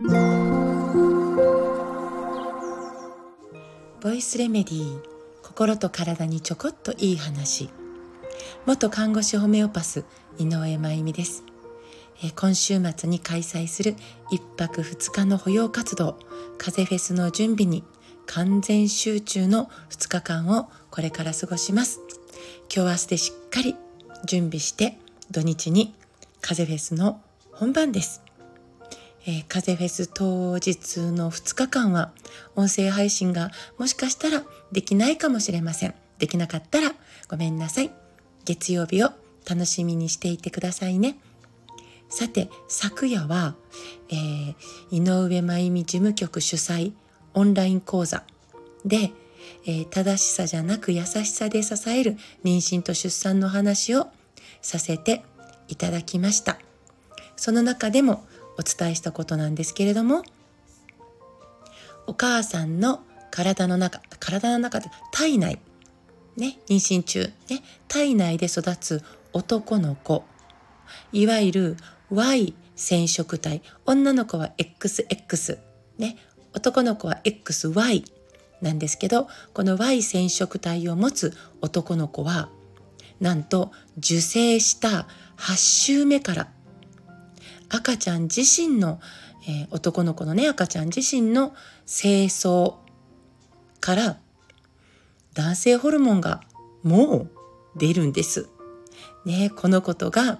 ボイスレメディー心と体にちょこっといい話。元看護師ホメオパス井上真由美です、え今週末に開催する1泊2日の保養活動。風フェスの準備に完全集中の2日間をこれから過ごします。今日明日でしっかり準備して土日に風フェスの本番です。えー、風フェス当日の2日間は音声配信がもしかしたらできないかもしれません。できなかったらごめんなさい。月曜日を楽しみにしていてくださいね。さて、昨夜は、えー、井上真由美事務局主催オンライン講座で、えー、正しさじゃなく優しさで支える妊娠と出産の話をさせていただきました。その中でもお伝えしたことなんですけれどもお母さんの体の中体の中で体内ね妊娠中ね体内で育つ男の子いわゆる Y 染色体女の子は XX ね男の子は XY なんですけどこの Y 染色体を持つ男の子はなんと受精した8週目から赤ちゃん自身の、えー、男の子のね赤ちゃん自身の精巣から男性ホルモンがもう出るんです。ね、このことが、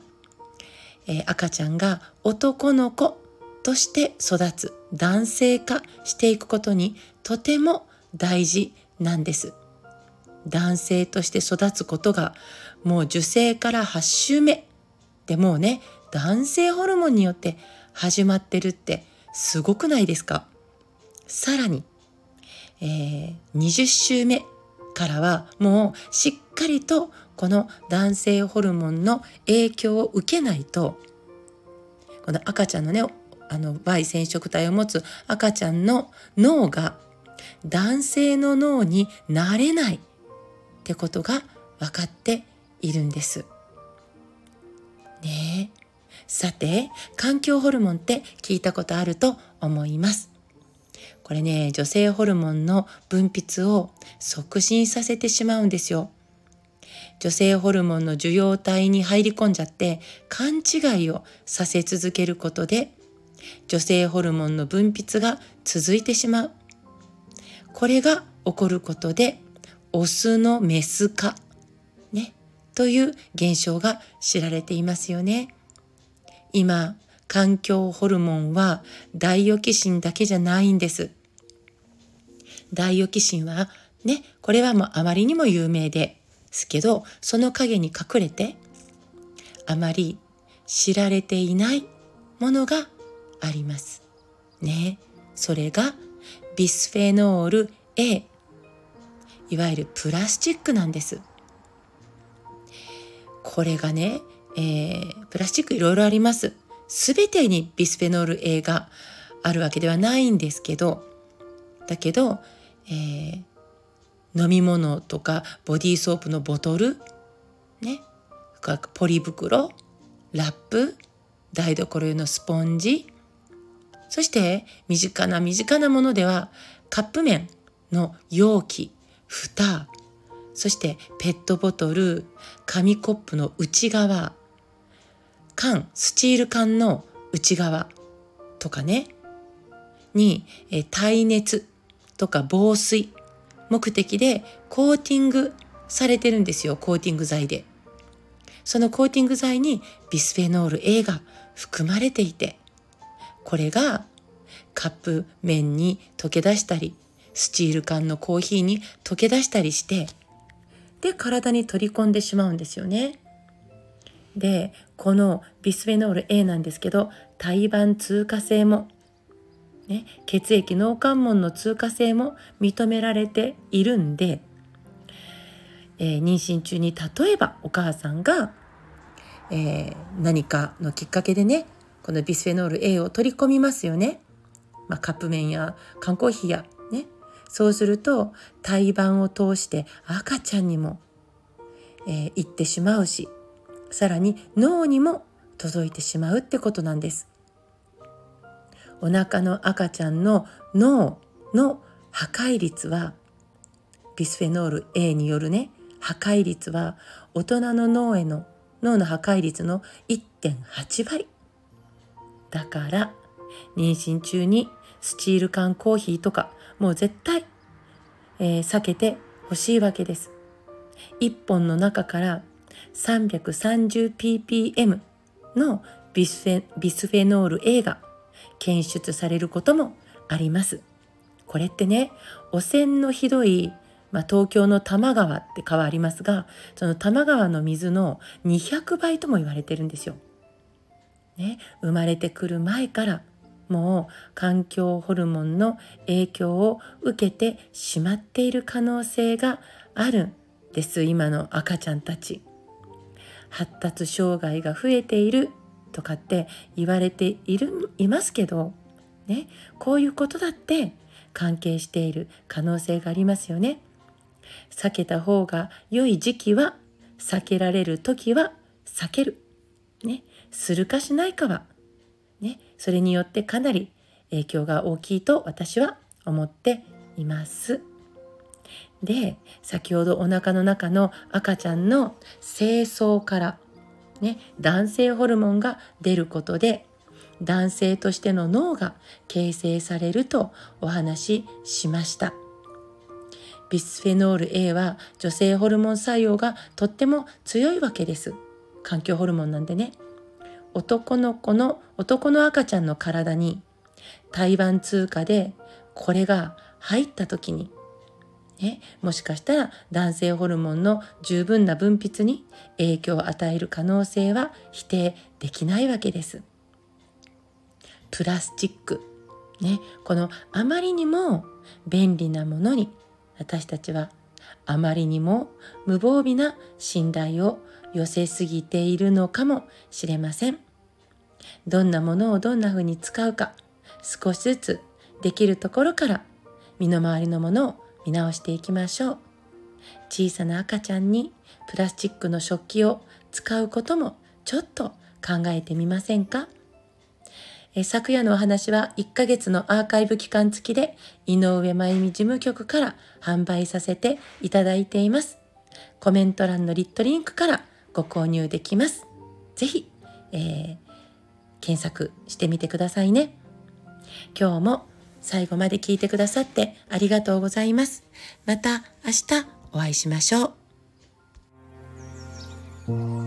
えー、赤ちゃんが男の子として育つ男性化していくことにとても大事なんです。男性として育つことがもう受精から8週目でもうね男性ホルモンによって始まってるってすごくないですか？さらに、えー、20週目からはもうしっかりとこの男性ホルモンの影響を受けないとこの赤ちゃんのねあの Y 染色体を持つ赤ちゃんの脳が男性の脳になれないってことが分かっているんです。さて、環境ホルモンって聞いたことあると思います。これね、女性ホルモンの分泌を促進させてしまうんですよ。女性ホルモンの受容体に入り込んじゃって勘違いをさせ続けることで女性ホルモンの分泌が続いてしまう。これが起こることでオスのメス化、ね、という現象が知られていますよね。今、環境ホルモンはダイオキシンだけじゃないんです。ダイオキシンはね、これはもうあまりにも有名ですけど、その陰に隠れてあまり知られていないものがあります。ね、それがビスフェノール A、いわゆるプラスチックなんです。これがね、えー、プラスチックいろいろあります。すべてにビスフェノール A があるわけではないんですけど、だけど、えー、飲み物とかボディーソープのボトル、ね、ポリ袋、ラップ、台所用のスポンジ、そして身近な身近なものではカップ麺の容器、蓋、そしてペットボトル、紙コップの内側、缶、スチール缶の内側とかね、に、え耐熱とか防水目的でコーティングされてるんですよ、コーティング剤で。そのコーティング剤にビスフェノール A が含まれていて、これがカップ麺に溶け出したり、スチール缶のコーヒーに溶け出したりして、で体に取り込んでしまうんですよね。でこのビスフェノール A なんですけど胎盤通過性も、ね、血液脳関門の通過性も認められているんで、えー、妊娠中に例えばお母さんが、えー、何かのきっかけでねこのビスフェノール A を取り込みますよね。まあ、カップ麺や缶コーヒーやねそうすると胎盤を通して赤ちゃんにも、えー、行ってしまうしさらに脳にも届いてしまうってことなんですお腹の赤ちゃんの脳の破壊率はビスフェノール A によるね破壊率は大人の脳への脳の破壊率の1.8倍だから妊娠中にスチール缶コーヒーとかもう絶対、えー、避けてほしいわけです。1本の中から 330ppm のビスフェビスフェノール A が検出されることもあります。これってね汚染のひどい、まあ、東京の多摩川って川ありますがその多摩川の水の200倍とも言われてるんですよ。ね、生まれてくる前からもう環境ホルモンの影響を受けてしまっている可能性があるんです今の赤ちゃんたち。発達障害が増えているとかって言われているいますけど、ね、こういうことだって関係している可能性がありますよね。避けた方が良い時期は避けられる時は避ける。ね、するかしないかは、ね、それによってかなり影響が大きいと私は思っています。で先ほどお腹の中の赤ちゃんの精巣から、ね、男性ホルモンが出ることで男性としての脳が形成されるとお話ししました。ビスフェノール A は女性ホルモン作用がとっても強いわけです。環境ホルモンなんでね。男の子の男の赤ちゃんの体に台湾通貨でこれが入った時にね、もしかしたら男性ホルモンの十分な分泌に影響を与える可能性は否定できないわけです。プラスチック、ね、このあまりにも便利なものに私たちはあまりにも無防備な信頼を寄せすぎているのかもしれません。どんなものをどんな風に使うか少しずつできるところから身の回りのものを見直していきましょう小さな赤ちゃんにプラスチックの食器を使うこともちょっと考えてみませんか？え昨夜のお話は1ヶ月のアーカイブ期間付きで井上真由美事務局から販売させていただいています。コメント欄のリットリンクからご購入できます。ぜひ、えー、検索してみてくださいね。今日も最後まで聞いてくださってありがとうございます。また明日お会いしましょう。